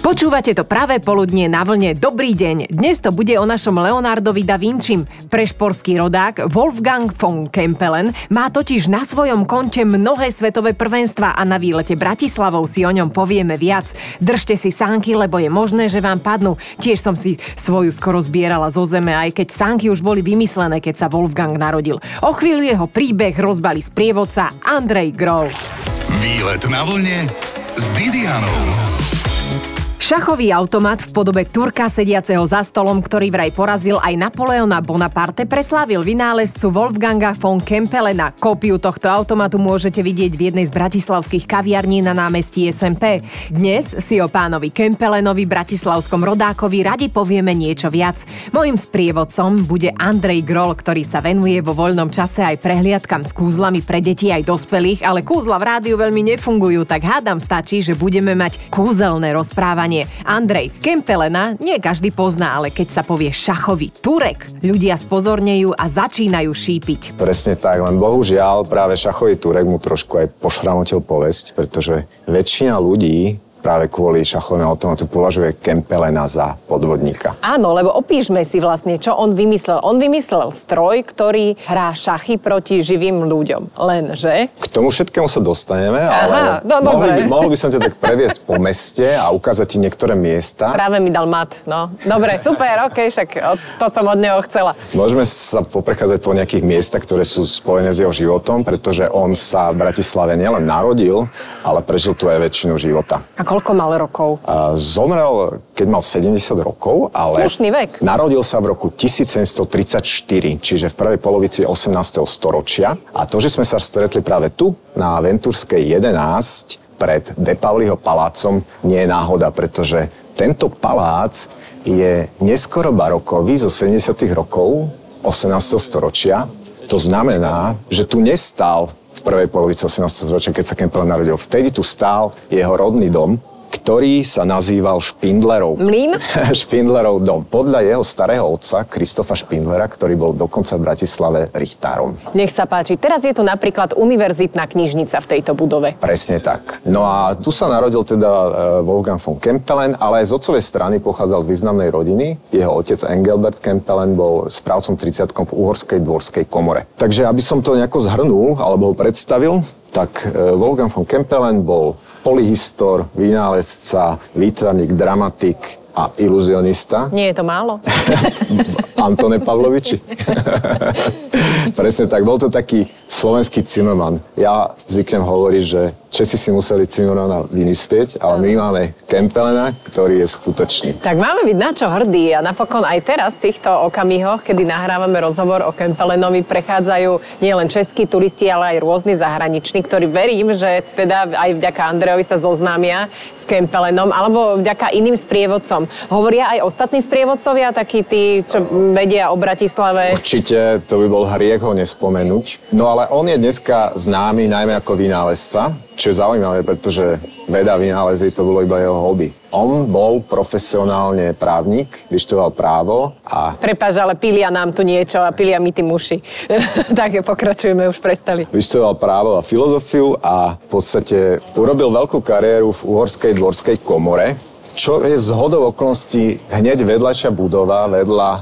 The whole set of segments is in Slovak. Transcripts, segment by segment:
Počúvate to práve poludnie na vlne. Dobrý deň. Dnes to bude o našom Leonardovi da Vincim. Prešporský rodák Wolfgang von Kempelen má totiž na svojom konte mnohé svetové prvenstva a na výlete Bratislavou si o ňom povieme viac. Držte si sánky, lebo je možné, že vám padnú. Tiež som si svoju skoro zbierala zo zeme, aj keď sánky už boli vymyslené, keď sa Wolfgang narodil. O chvíľu jeho príbeh rozbali sprievodca Andrej Grol. Výlet na vlne s Didianou. Šachový automat v podobe Turka sediaceho za stolom, ktorý vraj porazil aj Napoleona Bonaparte, preslávil vynálezcu Wolfganga von Kempelena. Kópiu tohto automatu môžete vidieť v jednej z bratislavských kaviarní na námestí SMP. Dnes si o pánovi Kempelenovi, bratislavskom rodákovi, radi povieme niečo viac. Mojím sprievodcom bude Andrej Grol, ktorý sa venuje vo voľnom čase aj prehliadkam s kúzlami pre deti aj dospelých, ale kúzla v rádiu veľmi nefungujú, tak hádam stačí, že budeme mať kúzelné rozprávanie nie. Andrej, Kempelena nie každý pozná, ale keď sa povie šachový Turek, ľudia spozornejú a začínajú šípiť. Presne tak, len bohužiaľ práve šachový Turek mu trošku aj pošramotil povesť, pretože väčšina ľudí práve kvôli šachovým automatu považuje Kempelena za podvodníka. Áno, lebo opíšme si vlastne, čo on vymyslel. On vymyslel stroj, ktorý hrá šachy proti živým ľuďom. Lenže... K tomu všetkému sa dostaneme, Aha, ale no, mohli, by, mohol by som ťa tak previesť po meste a ukázať ti niektoré miesta. Práve mi dal mat, no. Dobre, super, ok, však to som od neho chcela. Môžeme sa poprechádzať po nejakých miestach, ktoré sú spojené s jeho životom, pretože on sa v Bratislave nielen narodil, ale prežil tu aj väčšinu života. A koľko mal rokov? A zomrel, keď mal 70 rokov, ale... Slušný vek. Narodil sa v roku 1734, čiže v prvej polovici 18. storočia. A to, že sme sa stretli práve tu, na Venturskej 11, pred De Pauliho palácom, nie je náhoda, pretože tento palác je neskoro barokový zo 70. rokov 18. storočia. To znamená, že tu nestal v prvej polovici 18. storočia, keď sa Campbell narodil. Vtedy tu stál jeho rodný dom, ktorý sa nazýval Špindlerov. Mlín? Špindlerov dom. Podľa jeho starého otca, Kristofa Špindlera, ktorý bol dokonca v Bratislave richtárom. Nech sa páči. Teraz je tu napríklad univerzitná knižnica v tejto budove. Presne tak. No a tu sa narodil teda e, Wolfgang von Kempelen, ale aj z otcovej strany pochádzal z významnej rodiny. Jeho otec Engelbert Kempelen bol správcom 30 v Uhorskej dvorskej komore. Takže aby som to nejako zhrnul alebo ho predstavil, tak e, Wolfgang von Kempelen bol polyhistor, vynálezca, výtvarník, dramatik a iluzionista. Nie je to málo. Antone Pavloviči. Presne tak, bol to taký slovenský Zimmerman. Ja zvyknem hovoriť, že Česi si museli Cimmermana vymyslieť, ale my máme Kempelena, ktorý je skutočný. Tak máme byť na čo hrdí a napokon aj teraz v týchto okamihoch, kedy nahrávame rozhovor o Kempelenovi, prechádzajú nielen českí turisti, ale aj rôzni zahraniční, ktorí verím, že teda aj vďaka Andrejovi sa zoznámia s Kempelenom alebo vďaka iným sprievodcom. Hovoria aj ostatní sprievodcovia, takí tí, čo vedia o Bratislave? Určite, to by bol hriech ho nespomenúť. No ale on je dneska známy najmä ako vynálezca čo je zaujímavé, pretože veda vynálezy to bolo iba jeho hobby. On bol profesionálne právnik, vyštudoval právo a... Prepaž, ale pilia nám tu niečo a pilia mi tí muši. tak pokračujeme, už prestali. Vyštudoval právo a filozofiu a v podstate urobil veľkú kariéru v Uhorskej dvorskej komore, čo je z hodou okolností hneď vedľašia budova vedľa e,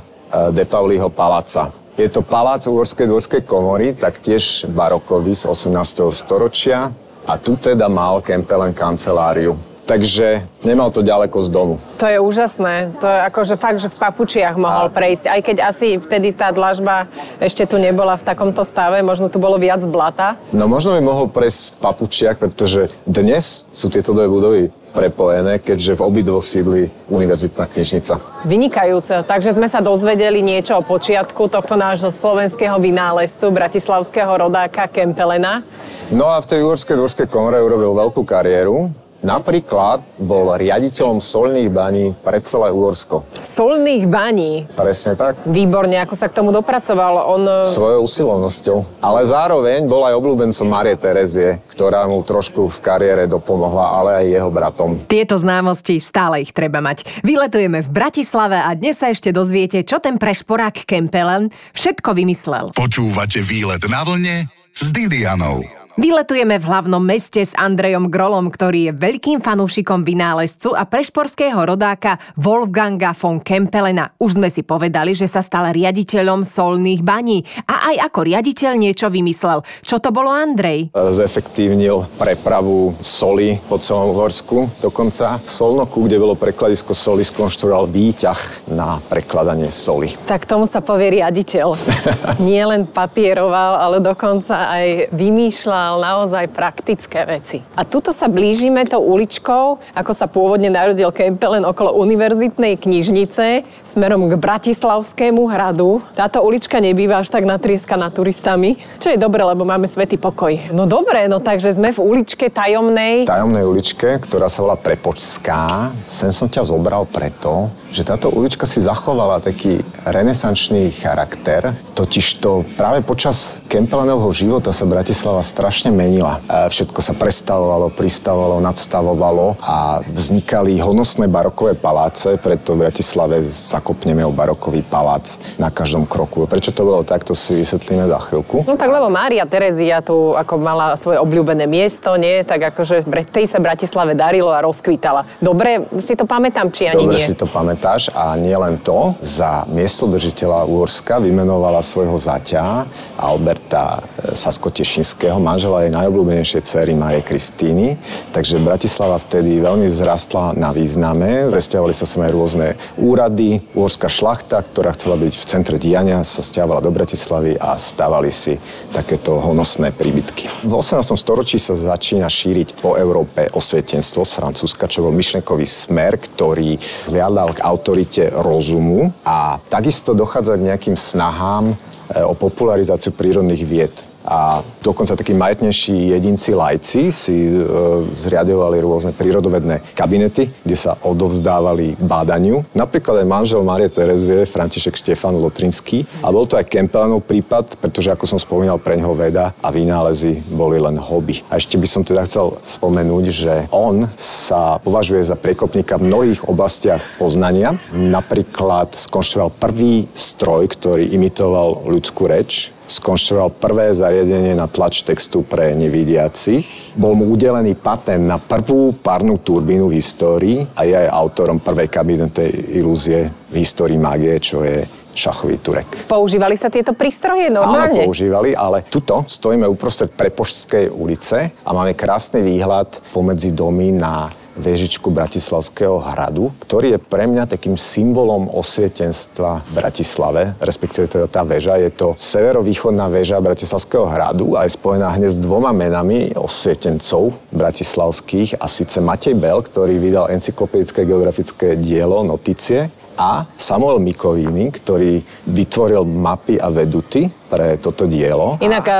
De Pauliho paláca. Je to palác Uhorskej dvorskej komory, taktiež barokový z 18. storočia a tu teda mal Kempelen kanceláriu. Takže nemal to ďaleko z domu. To je úžasné. To je akože fakt, že v papučiach mohol a... prejsť. Aj keď asi vtedy tá dlažba ešte tu nebola v takomto stave, možno tu bolo viac blata. No možno by mohol prejsť v papučiach, pretože dnes sú tieto dve budovy prepojené, keďže v obidvoch sídli univerzitná knižnica. Vynikajúce. Takže sme sa dozvedeli niečo o počiatku tohto nášho slovenského vynálezcu, bratislavského rodáka Kempelena. No a v tej Uhorskej dvorskej komore urobil veľkú kariéru. Napríklad bol riaditeľom solných baní pre celé Uhorsko. Solných baní? Presne tak. Výborne, ako sa k tomu dopracoval. On... E, Svojou usilovnosťou. Ale zároveň bol aj obľúbencom Marie Terezie, ktorá mu trošku v kariére dopomohla, ale aj jeho bratom. Tieto známosti stále ich treba mať. Vyletujeme v Bratislave a dnes sa ešte dozviete, čo ten prešporák Kempelen všetko vymyslel. Počúvate výlet na vlne s Didianou. Vyletujeme v hlavnom meste s Andrejom Grolom, ktorý je veľkým fanúšikom vynálezcu a prešporského rodáka Wolfganga von Kempelena. Už sme si povedali, že sa stal riaditeľom solných baní a aj ako riaditeľ niečo vymyslel. Čo to bolo Andrej? Zefektívnil prepravu soli po celom Uhorsku. Dokonca Solnoku, kde bolo prekladisko soli, skonštruoval výťah na prekladanie soli. Tak tomu sa povie riaditeľ. Nie len papieroval, ale dokonca aj vymýšľal mal naozaj praktické veci. A tuto sa blížime tou uličkou, ako sa pôvodne narodil Kempelen okolo univerzitnej knižnice, smerom k Bratislavskému hradu. Táto ulička nebýva až tak natrieskaná turistami, čo je dobre, lebo máme svetý pokoj. No dobre, no takže sme v uličke tajomnej. Tajomnej uličke, ktorá sa volá Prepočská. Sem som ťa zobral preto, že táto ulička si zachovala taký renesančný charakter, totiž to práve počas Kempelenovho života sa Bratislava strašne menila. E, všetko sa prestavovalo, pristavovalo, nadstavovalo a vznikali honosné barokové paláce, preto v Bratislave zakopne mal barokový palác na každom kroku. Prečo to bolo tak, to si vysvetlíme za chvíľku. No tak lebo Mária Terezia tu ako mala svoje obľúbené miesto, nie? Tak akože tej sa Bratislave darilo a rozkvítala. Dobre si to pamätám, či ani Dobre nie? si to pamätám pamätáš a nielen to, za miestodržiteľa Úorska vymenovala svojho zaťa Alberta e, Sasko-Tešinského, manžela jej najobľúbenejšej cery Marie Kristýny. Takže Bratislava vtedy veľmi zrastla na význame. Presťahovali sa sem aj rôzne úrady. Úorská šlachta, ktorá chcela byť v centre diania, sa stiavala do Bratislavy a stávali si takéto honosné príbytky. V 18. storočí sa začína šíriť po Európe osvietenstvo z Francúzska, čo bol myšlenkový smer, ktorý viadal k autorite rozumu a takisto dochádza k nejakým snahám e, o popularizáciu prírodných vied a dokonca takí majetnejší jedinci lajci si e, zriadovali rôzne prírodovedné kabinety, kde sa odovzdávali bádaniu. Napríklad aj manžel Marie Terezie, František Štefan Lotrinský. A bol to aj Kempelanov prípad, pretože ako som spomínal, pre neho veda a vynálezy boli len hobby. A ešte by som teda chcel spomenúť, že on sa považuje za priekopníka v mnohých oblastiach poznania. Napríklad skonštruoval prvý stroj, ktorý imitoval ľudskú reč, skonštruoval prvé zariadenie na tlač textu pre nevidiacich. Bol mu udelený patent na prvú párnu turbínu v histórii a je aj autorom prvej kabinetej ilúzie v histórii mágie, čo je šachový turek. Používali sa tieto prístroje normálne? Áno, používali, ale tuto stojíme uprostred Prepoštskej ulice a máme krásny výhľad pomedzi domy na vežičku Bratislavského hradu, ktorý je pre mňa takým symbolom osvietenstva v Bratislave, respektíve teda tá väža. Je to severovýchodná väža Bratislavského hradu a je spojená hneď s dvoma menami osvietencov bratislavských a síce Matej Bel, ktorý vydal encyklopedické geografické dielo Noticie a Samuel Mikovíny, ktorý vytvoril mapy a veduty pre toto dielo. Inak a...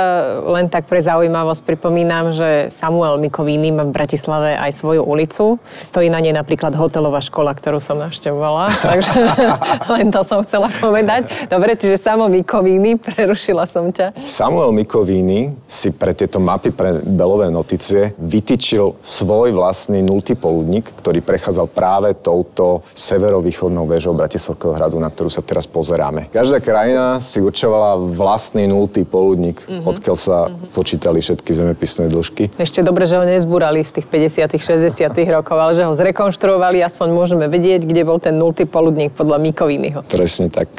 len tak pre zaujímavosť pripomínam, že Samuel Mikovíny má v Bratislave aj svoju ulicu. Stojí na nej napríklad hotelová škola, ktorú som navštevovala, takže len to som chcela povedať. Dobre, čiže Samuel Mikovíny, prerušila som ťa. Samuel Mikovíny si pre tieto mapy pre Belové noticie vytýčil svoj vlastný nultý poludník, ktorý prechádzal práve touto severovýchodnou väžou Bratislavského hradu, na ktorú sa teraz pozeráme. Každá krajina si určovala vlastný vlastný nultý poludník, mm-hmm. odkiaľ sa mm-hmm. počítali všetky zemepisné dĺžky. Ešte dobre, že ho nezbúrali v tých 50 60 rokov, ale že ho zrekonštruovali, aspoň môžeme vedieť, kde bol ten nultý poludník podľa Mikovinyho. Presne tak.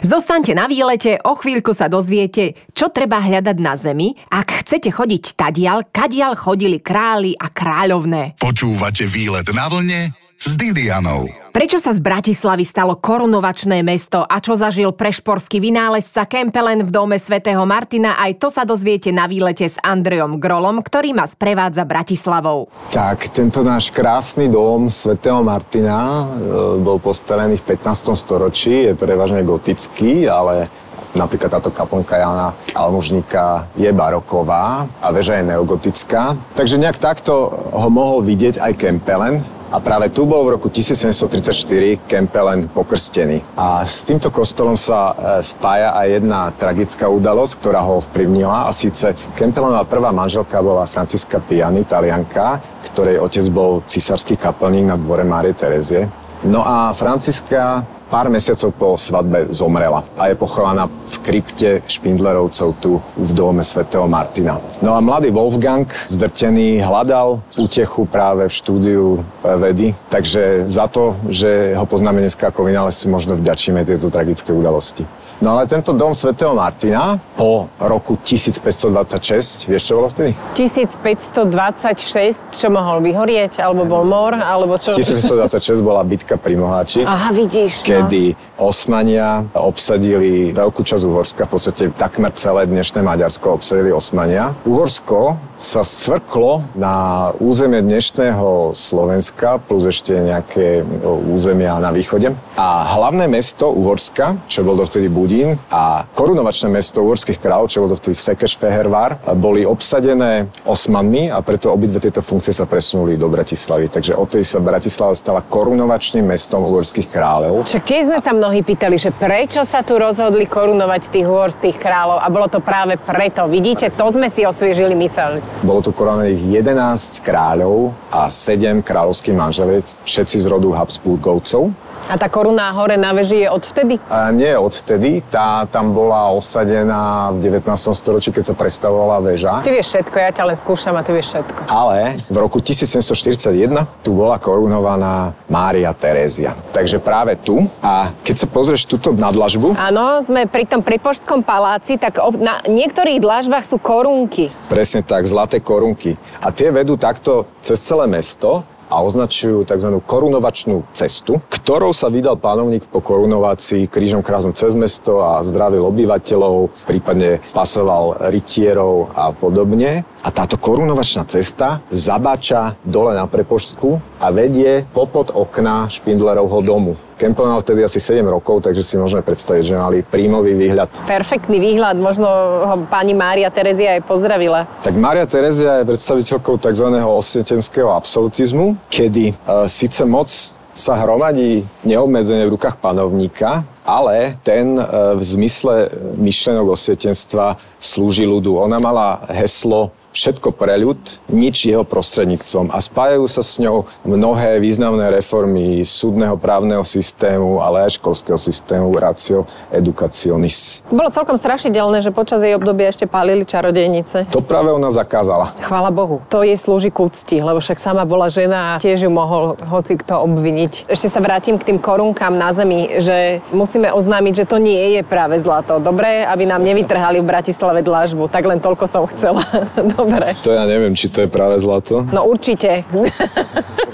Zostaňte na výlete, o chvíľku sa dozviete, čo treba hľadať na Zemi, ak chcete chodiť tadial, kadial chodili králi a kráľovné. Počúvate výlet na vlne s Didianou. Prečo sa z Bratislavy stalo korunovačné mesto a čo zažil prešporský vynálezca Kempelen v dome svätého Martina, aj to sa dozviete na výlete s Andrejom Grolom, ktorý ma sprevádza Bratislavou. Tak, tento náš krásny dom svätého Martina e, bol postavený v 15. storočí, je prevažne gotický, ale Napríklad táto kaplnka Jana Almužníka je baroková a väža je neogotická. Takže nejak takto ho mohol vidieť aj Kempelen, a práve tu bol v roku 1734 Kempelen pokrstený. A s týmto kostolom sa e, spája aj jedna tragická udalosť, ktorá ho ovplyvnila. A síce Kempelenová prvá manželka bola Franciska Piani, talianka, ktorej otec bol cisársky kapelník na dvore Márie Terezie. No a Franciska pár mesiacov po svadbe zomrela a je pochovaná v krypte Špindlerovcov tu v dome svätého Martina. No a mladý Wolfgang, zdrtený, hľadal útechu práve v štúdiu vedy, takže za to, že ho poznáme dneska ako vynálezci, možno vďačíme tieto tragické udalosti. No ale tento dom svätého Martina po roku 1526, vieš čo bolo vtedy? 1526, čo mohol vyhorieť, alebo bol mor, alebo čo? 1526 bola bitka pri Moháči. Aha, vidíš. No. Kedy Osmania obsadili veľkú časť Uhorska, v podstate takmer celé dnešné Maďarsko obsadili Osmania. Uhorsko sa scvrklo na územie dnešného Slovenska plus ešte nejaké územia na východe. A hlavné mesto Uhorska, čo bol dovtedy Budín, a korunovačné mesto uhorských kráľov, čo bol dovtedy Sekešfehervar, boli obsadené Osmanmi a preto obidve tieto funkcie sa presunuli do Bratislavy. Takže odtedy sa Bratislava stala korunovačným mestom uhorských kráľov. Však tiež sme sa mnohí pýtali, že prečo sa tu rozhodli korunovať tých uhorských kráľov a bolo to práve preto. Vidíte, to sme si osviežili mysel. Bolo tu korunovaných 11 kráľov a 7 kráľovských manželiek, všetci z rodu Habsburgovcov. A tá koruna hore na veži je odvtedy? A nie odvtedy, tá tam bola osadená v 19. storočí, keď sa prestavovala väža. Ty vieš všetko, ja ťa len skúšam a ty vieš všetko. Ale v roku 1741 tu bola korunovaná Mária Terézia. Takže práve tu. A keď sa pozrieš túto nadlažbu... Áno, sme pri tom pripoštskom paláci, tak na niektorých dlažbách sú korunky. Presne tak, zlaté korunky. A tie vedú takto cez celé mesto a označujú tzv. korunovačnú cestu, ktorou sa vydal pánovník po korunovácii krížom krázom cez mesto a zdravil obyvateľov, prípadne pasoval rytierov a podobne. A táto korunovačná cesta zabáča dole na Prepožsku a vedie popod okna Špindlerovho domu. Kempel mal vtedy asi 7 rokov, takže si môžeme predstaviť, že mali príjmový výhľad. Perfektný výhľad, možno ho pani Mária Terezia aj pozdravila. Tak Mária Terezia je predstaviteľkou tzv. osvietenského absolutizmu, kedy e, síce moc sa hromadí neobmedzene v rukách panovníka, ale ten e, v zmysle myšlenok osvietenstva slúži ľudu. Ona mala heslo všetko pre ľud, nič jeho prostredníctvom. A spájajú sa s ňou mnohé významné reformy súdneho právneho systému, ale aj školského systému, ratio educationis. Bolo celkom strašidelné, že počas jej obdobia ešte pálili čarodejnice. To práve ona zakázala. Chvála Bohu. To jej slúži k úcti, lebo však sama bola žena a tiež ju mohol hoci kto obviniť. Ešte sa vrátim k tým korunkám na zemi, že musíme oznámiť, že to nie je práve zlato. Dobre, aby nám nevytrhali v Bratislave dlažbu. Tak len toľko som chcela. dobre. To ja neviem, či to je práve zlato. No určite.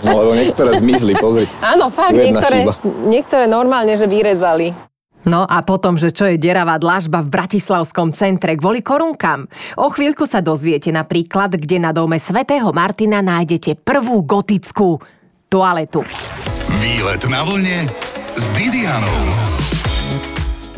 no lebo niektoré zmizli, pozri. Áno, fakt, niektoré, niektoré normálne, že vyrezali. No a potom, že čo je deravá dlažba v Bratislavskom centre kvôli korunkám. O chvíľku sa dozviete napríklad, kde na dome svätého Martina nájdete prvú gotickú toaletu. Výlet na vlne s Didianou.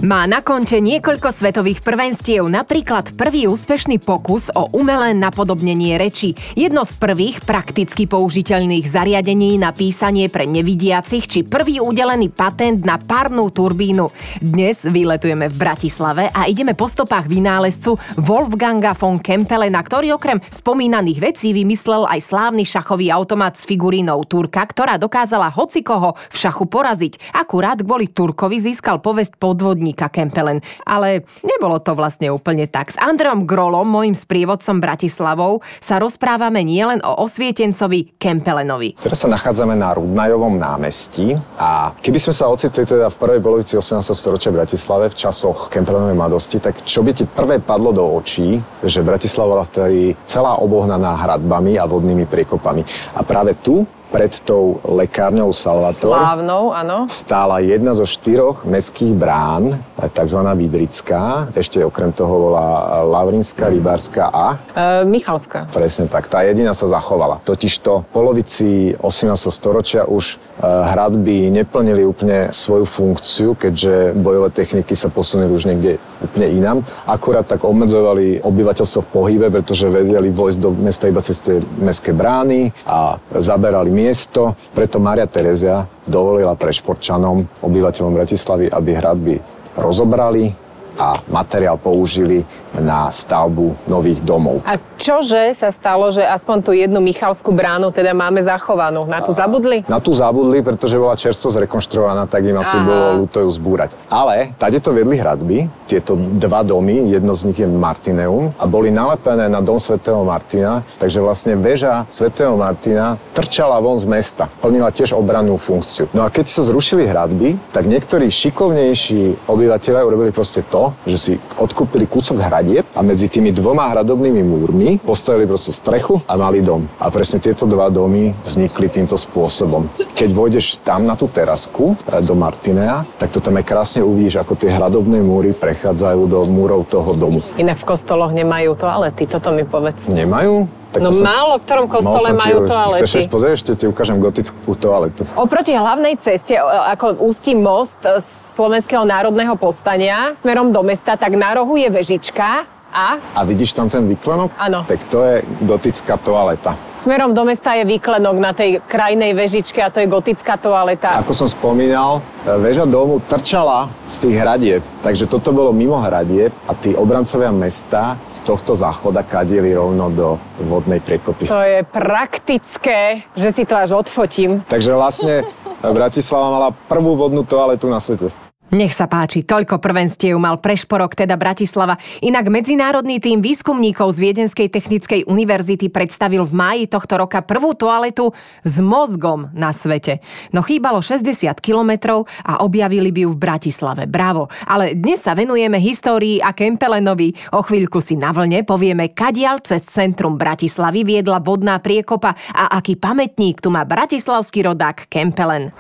Má na konte niekoľko svetových prvenstiev, napríklad prvý úspešný pokus o umelé napodobnenie reči. Jedno z prvých prakticky použiteľných zariadení na písanie pre nevidiacich, či prvý udelený patent na párnu turbínu. Dnes vyletujeme v Bratislave a ideme po stopách vynálezcu Wolfganga von Kempelena, ktorý okrem spomínaných vecí vymyslel aj slávny šachový automat s figurínou Turka, ktorá dokázala hocikoho v šachu poraziť. Akurát kvôli Turkovi získal povesť podvodník Dominika Kempelen. Ale nebolo to vlastne úplne tak. S Andreom Grolom, môjim sprievodcom Bratislavou, sa rozprávame nielen o osvietencovi Kempelenovi. Teraz sa nachádzame na Rudnajovom námestí a keby sme sa ocitli teda v prvej polovici 18. storočia v Bratislave v časoch Kempelenovej mladosti, tak čo by ti prvé padlo do očí, že Bratislava bola vtedy celá obohnaná hradbami a vodnými priekopami. A práve tu pred tou lekárňou Salvator Slávnou, áno. stála jedna zo štyroch mestských brán, tzv. Vidrická. Ešte okrem toho bola Lavrinská, Rybárska a... E, Michalská. Presne tak. Tá jediná sa zachovala. Totižto v polovici 18. storočia už e, hradby neplnili úplne svoju funkciu, keďže bojové techniky sa posunuli už niekde úplne inám. Akurát tak obmedzovali obyvateľstvo v pohybe, pretože vedeli vojsť do mesta iba cez tie mestské brány a zaberali miesto, preto Maria Terezia dovolila prešporčanom, obyvateľom Bratislavy, aby hradby rozobrali, a materiál použili na stavbu nových domov. A čože sa stalo, že aspoň tú jednu Michalskú bránu teda máme zachovanú? Na tú zabudli? Na tú zabudli, pretože bola čerstvo zrekonštruovaná, tak im asi Aha. bolo ľúto ju zbúrať. Ale tade to vedli hradby, tieto dva domy, jedno z nich je Martineum a boli nalepené na dom svätého Martina, takže vlastne väža svätého Martina trčala von z mesta. Plnila tiež obrannú funkciu. No a keď sa zrušili hradby, tak niektorí šikovnejší obyvateľia urobili proste to, že si odkúpili kúsok hradieb a medzi tými dvoma hradobnými múrmi postavili proste strechu a mali dom. A presne tieto dva domy vznikli týmto spôsobom. Keď vôjdeš tam na tú terasku e, do Martinea, tak to tam je krásne uvidíš, ako tie hradobné múry prechádzajú do múrov toho domu. Inak v kostoloch nemajú toalety, toto mi povedz. Nemajú? Tak no som, málo v ktorom kostole majú ti, toalety. Chceš pozrieť, ešte ti ukážem gotickú toaletu. Oproti hlavnej ceste, ako ústí most Slovenského národného povstania smerom do mesta, tak na rohu je vežička a? A vidíš tam ten výklenok? Áno. Tak to je gotická toaleta. Smerom do mesta je výklenok na tej krajnej vežičke a to je gotická toaleta. Ako som spomínal, väža domu trčala z tých hradieb, takže toto bolo mimo hradieb a tí obrancovia mesta z tohto záchoda kadieli rovno do vodnej priekopy. To je praktické, že si to až odfotím. Takže vlastne Bratislava mala prvú vodnú toaletu na svete. Nech sa páči, toľko prvenstiev mal Prešporok, teda Bratislava. Inak medzinárodný tým výskumníkov z Viedenskej technickej univerzity predstavil v máji tohto roka prvú toaletu s mozgom na svete. No chýbalo 60 kilometrov a objavili by ju v Bratislave. Bravo. Ale dnes sa venujeme histórii a Kempelenovi. O chvíľku si na vlne povieme, kadiaľ cez centrum Bratislavy viedla vodná priekopa a aký pamätník tu má bratislavský rodák Kempelen.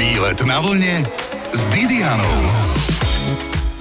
Výlet na vlne s Didianou.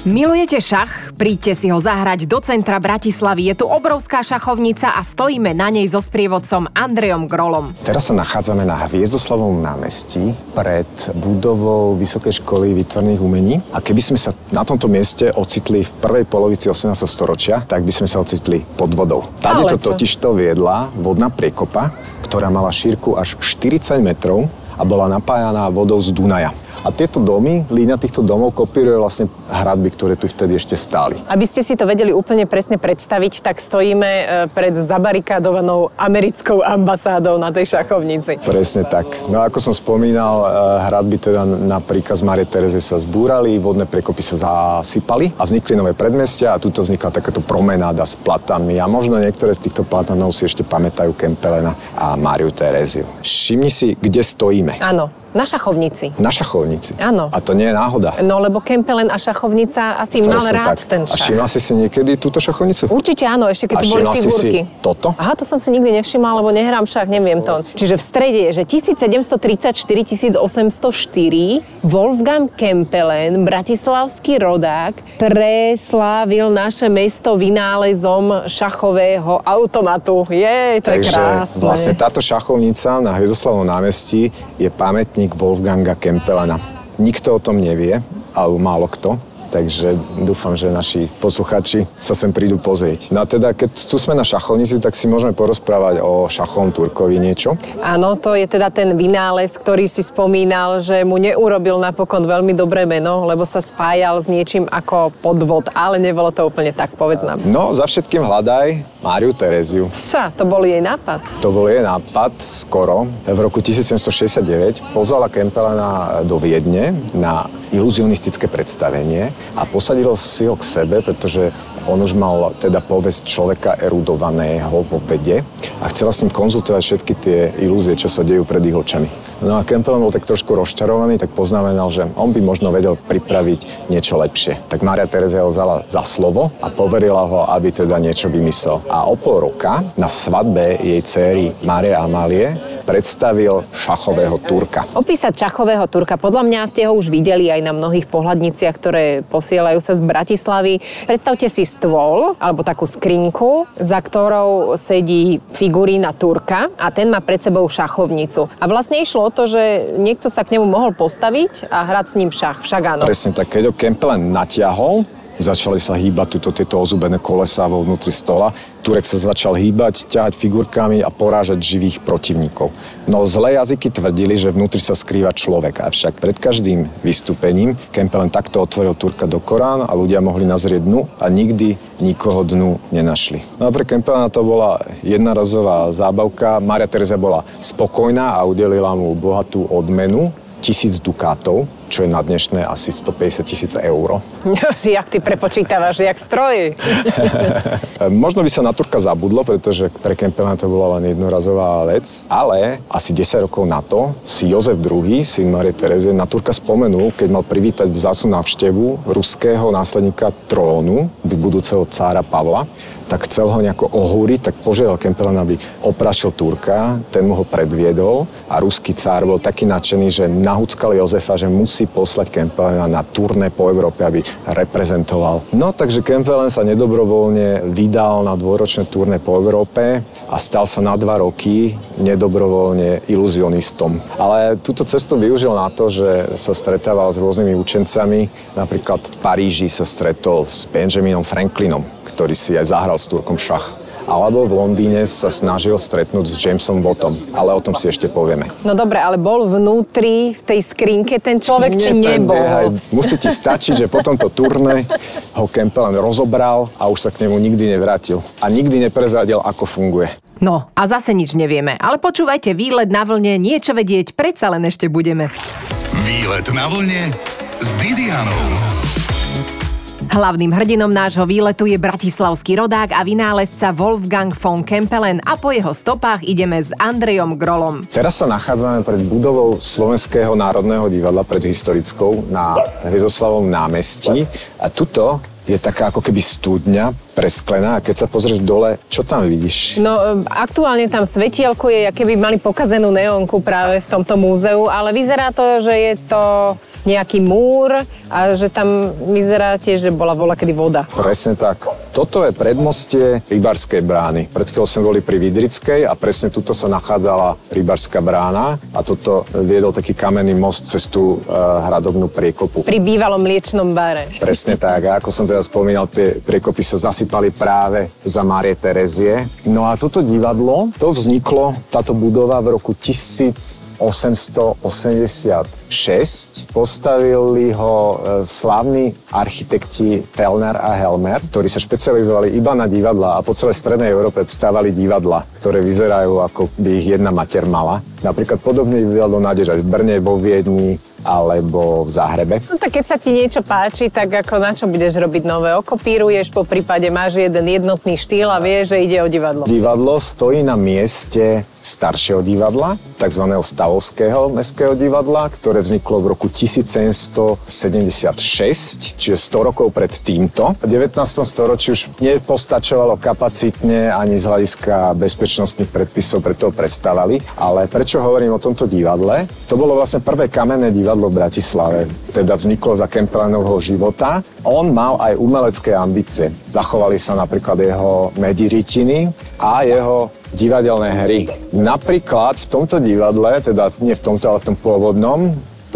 Milujete šach? Príďte si ho zahrať do centra Bratislavy. Je tu obrovská šachovnica a stojíme na nej so sprievodcom Andrejom Grolom. Teraz sa nachádzame na Hviezdoslavovom námestí pred budovou Vysokej školy výtvarných umení. A keby sme sa na tomto mieste ocitli v prvej polovici 18. storočia, tak by sme sa ocitli pod vodou. Tady to totiž to viedla vodná priekopa, ktorá mala šírku až 40 metrov a bola napájaná vodou z Dunaja. A tieto domy, línia týchto domov kopíruje vlastne hradby, ktoré tu vtedy ešte stáli. Aby ste si to vedeli úplne presne predstaviť, tak stojíme e, pred zabarikádovanou americkou ambasádou na tej šachovnici. Presne tak. No ako som spomínal, e, hradby teda na príkaz Marie Tereze sa zbúrali, vodné prekopy sa zasypali a vznikli nové predmestia a tuto vznikla takáto promenáda s platanmi a možno niektoré z týchto platanov si ešte pamätajú Kempelena a Máriu Tereziu. Všimni si, kde stojíme. Áno. Na šachovnici. Na šachovnici. Áno. A to nie je náhoda. No lebo Kempelen a šachovnica asi Presne mal rád tak. ten šach. A všimla si si niekedy túto šachovnicu? Určite áno, ešte keď tu boli figurky. Si toto? Aha, to som si nikdy nevšimla, lebo nehrám šach, neviem to. Čiže v strede je, že 1734-1804 Wolfgang Kempelen, bratislavský rodák, preslávil naše mesto vynálezom šachového automatu. Je, to Takže je krásne. vlastne táto šachovnica na Hviezdoslavom námestí je pamäť pamätník Wolfganga Kempelena. Nikto o tom nevie, alebo málo kto takže dúfam, že naši posluchači sa sem prídu pozrieť. No a teda, keď tu sme na šachovnici, tak si môžeme porozprávať o šachovom Turkovi niečo. Áno, to je teda ten vynález, ktorý si spomínal, že mu neurobil napokon veľmi dobré meno, lebo sa spájal s niečím ako podvod, ale nebolo to úplne tak, povedz nám. No, za všetkým hľadaj Máriu Tereziu. Sa, to bol jej nápad. To bol jej nápad skoro. V roku 1769 pozvala Kempelena do Viedne na iluzionistické predstavenie a posadil si ho k sebe, pretože on už mal teda povesť človeka erudovaného vo vede a chcela s ním konzultovať všetky tie ilúzie, čo sa dejú pred ich očami. No a Campbell bol tak trošku rozčarovaný, tak poznamenal, že on by možno vedel pripraviť niečo lepšie. Tak Maria Terezia ho vzala za slovo a poverila ho, aby teda niečo vymyslel. A o pol roka na svadbe jej céry Márie Amálie predstavil šachového Turka. Opísať šachového Turka, podľa mňa ste ho už videli aj na mnohých pohľadniciach, ktoré posielajú sa z Bratislavy. Predstavte si stôl, alebo takú skrinku, za ktorou sedí figurína Turka a ten má pred sebou šachovnicu. A vlastne išlo o to, že niekto sa k nemu mohol postaviť a hrať s ním šach. Však áno. Presne tak, keď ho Kempelen natiahol, začali sa hýbať tuto, tieto ozubené kolesa vo vnútri stola. Turek sa začal hýbať, ťahať figurkami a porážať živých protivníkov. No zlé jazyky tvrdili, že vnútri sa skrýva človek, avšak pred každým vystúpením Kempel len takto otvoril Turka do Korán a ľudia mohli nazrieť dnu a nikdy nikoho dnu nenašli. No a pre Kempelena to bola jednorazová zábavka. Maria Teresa bola spokojná a udelila mu bohatú odmenu, tisíc dukátov, čo je na dnešné asi 150 tisíc eur. jak ty prepočítavaš, jak stroj. Možno by sa na Turka zabudlo, pretože pre Kempelena to bola len jednorazová vec, ale asi 10 rokov na to si Jozef II, syn Marie Terezie, na Turka spomenul, keď mal privítať vzácnu návštevu ruského následníka trónu, budúceho cára Pavla, tak chcel ho nejako ohúriť, tak požiadal Kempelena, aby oprašil Turka, ten mu ho predviedol a ruský cár bol taký nadšený, že nahúckal Jozefa, že musí musí poslať Kempelena na turné po Európe, aby reprezentoval. No takže Kempelen sa nedobrovoľne vydal na dvoročné turné po Európe a stal sa na dva roky nedobrovoľne iluzionistom. Ale túto cestu využil na to, že sa stretával s rôznymi učencami. Napríklad v Paríži sa stretol s Benjaminom Franklinom, ktorý si aj zahral s Turkom šach alebo v Londýne sa snažil stretnúť s Jamesom Wattom, ale o tom si ešte povieme. No dobre, ale bol vnútri v tej skrinke ten človek, či nebol? Musí ti stačiť, že po tomto turné ho Campbell rozobral a už sa k nemu nikdy nevrátil. A nikdy neprezradil, ako funguje. No a zase nič nevieme, ale počúvajte, výlet na vlne, niečo vedieť, predsa len ešte budeme. Výlet na vlne s Didianou. Hlavným hrdinom nášho výletu je bratislavský rodák a vynálezca Wolfgang von Kempelen a po jeho stopách ideme s Andrejom Grolom. Teraz sa nachádzame pred budovou Slovenského národného divadla, pred historickou, na Hvizoslavom námestí. A tuto je taká ako keby studňa presklená a keď sa pozrieš dole, čo tam vidíš? No aktuálne tam svetielko je, keby mali pokazenú neonku práve v tomto múzeu, ale vyzerá to, že je to nejaký múr a že tam vyzerá tiež, že bola vola kedy voda. Presne tak. Toto je predmostie Rybarskej brány. Pred chvíľou sme boli pri Vidrickej a presne tuto sa nachádzala Rybarská brána a toto viedol taký kamenný most cez tú uh, hradobnú priekopu. Pri bývalom mliečnom bare. Presne tak. A ako som teda spomínal, tie priekopy sa zasypali práve za Márie Terezie. No a toto divadlo, to vzniklo, táto budova v roku 1886. Postavili ho e, slávni architekti Fellner a Helmer, ktorí sa špecializovali iba na divadla a po celej strednej Európe stávali divadla, ktoré vyzerajú ako by ich jedna mater mala. Napríklad podobne divadlo nádež aj v Brne, vo Viedni, alebo v Záhrebe. No tak keď sa ti niečo páči, tak ako na čo budeš robiť nové? Okopíruješ, po prípade máš jeden jednotný štýl a vieš, že ide o divadlo. Divadlo stojí na mieste staršieho divadla, tzv. Stavovského mestského divadla, ktoré vzniklo v roku 1776, čiže 100 rokov pred týmto. V 19. storočí už nepostačovalo kapacitne ani z hľadiska bezpečnostných predpisov, preto ho prestávali. Ale prečo hovorím o tomto divadle? To bolo vlastne prvé kamenné divadlo v Bratislave. Teda vzniklo za Kempelenovho života. On mal aj umelecké ambície. Zachovali sa napríklad jeho mediritiny a jeho divadelné hry. Napríklad v tomto divadle, teda nie v tomto, ale v tom pôvodnom,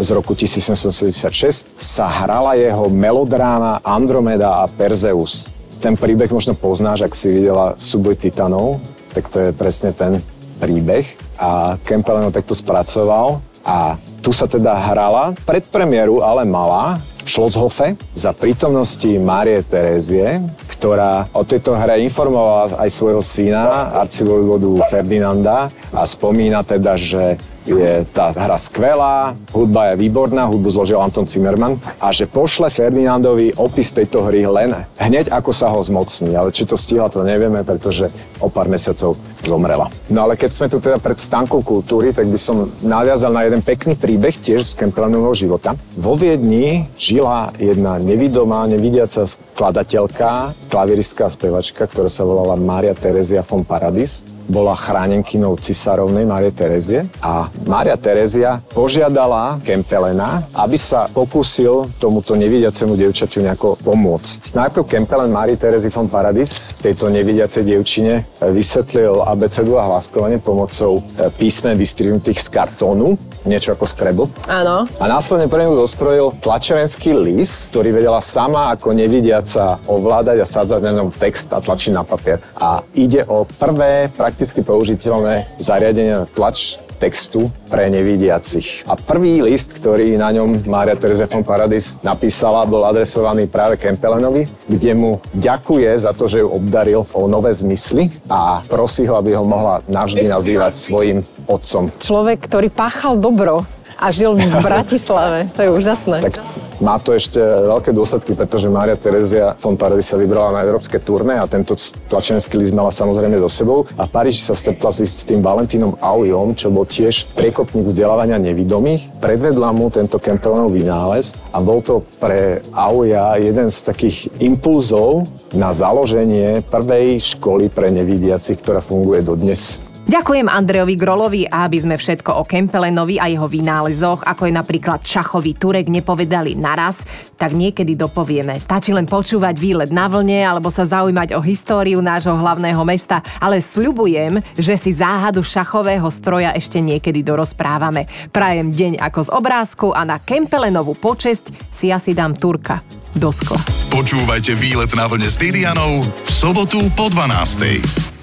z roku 1776 sa hrala jeho melodráma Andromeda a Perzeus. Ten príbeh možno poznáš, ak si videla súboj titanov, tak to je presne ten príbeh. A Kempelen takto spracoval a tu sa teda hrala, pred premiéru ale mala v Schlosshofe za prítomnosti Márie Terézie, ktorá o tejto hre informovala aj svojho syna, arcivojvodu Ferdinanda a spomína teda, že je tá hra skvelá, hudba je výborná, hudbu zložil Anton Zimmerman a že pošle Ferdinandovi opis tejto hry len hneď ako sa ho zmocní. Ale či to stihla, to nevieme, pretože o pár mesiacov zomrela. No ale keď sme tu teda pred stánkou kultúry, tak by som naviazal na jeden pekný príbeh tiež z Kempelenovho života. Vo Viedni žila jedna nevidomá, nevidiaca skladateľka, klaviristka a spevačka, ktorá sa volala Maria Terezia von Paradis bola chránenkynou cisárovnej Márie Terezie a Mária Terezia požiadala Kempelena, aby sa pokúsil tomuto nevidiacemu dievčaťu nejako pomôcť. Najprv Kempelen Márie Terezy von Paradis tejto nevidiacej dievčine vysvetlil abecedu a hlaskovanie pomocou e, písmen vystrihnutých z kartónu niečo ako Scrabble. Áno. A následne pre ňu zostrojil tlačerenský list, ktorý vedela sama ako nevidiaca ovládať a sádzať na ňom text a tlačiť na papier. A ide o prvé prakticky použiteľné zariadenie na tlač textu pre nevidiacich. A prvý list, ktorý na ňom Mária Teresa von Paradis napísala, bol adresovaný práve Kempelenovi, kde mu ďakuje za to, že ju obdaril o nové zmysly a prosí ho, aby ho mohla navždy nazývať svojim otcom. Človek, ktorý páchal dobro a žil v Bratislave. To je úžasné. Tak má to ešte veľké dôsledky, pretože Mária Terezia von Paradis sa vybrala na európske turné a tento tlačenský list mala samozrejme so sebou. A v Paríži sa stretla s tým Valentínom Aujom, čo bol tiež priekopník vzdelávania nevidomých. Predvedla mu tento Kempelenov vynález a bol to pre Auja jeden z takých impulzov na založenie prvej školy pre nevidiacich, ktorá funguje dodnes. Ďakujem Andrejovi Grolovi a aby sme všetko o Kempelenovi a jeho vynálezoch, ako je napríklad šachový turek, nepovedali naraz, tak niekedy dopovieme. Stačí len počúvať výlet na vlne alebo sa zaujímať o históriu nášho hlavného mesta, ale sľubujem, že si záhadu šachového stroja ešte niekedy dorozprávame. Prajem deň ako z obrázku a na Kempelenovú počesť si asi dám turka do skla. Počúvajte výlet na vlne s Didianou v sobotu po 12.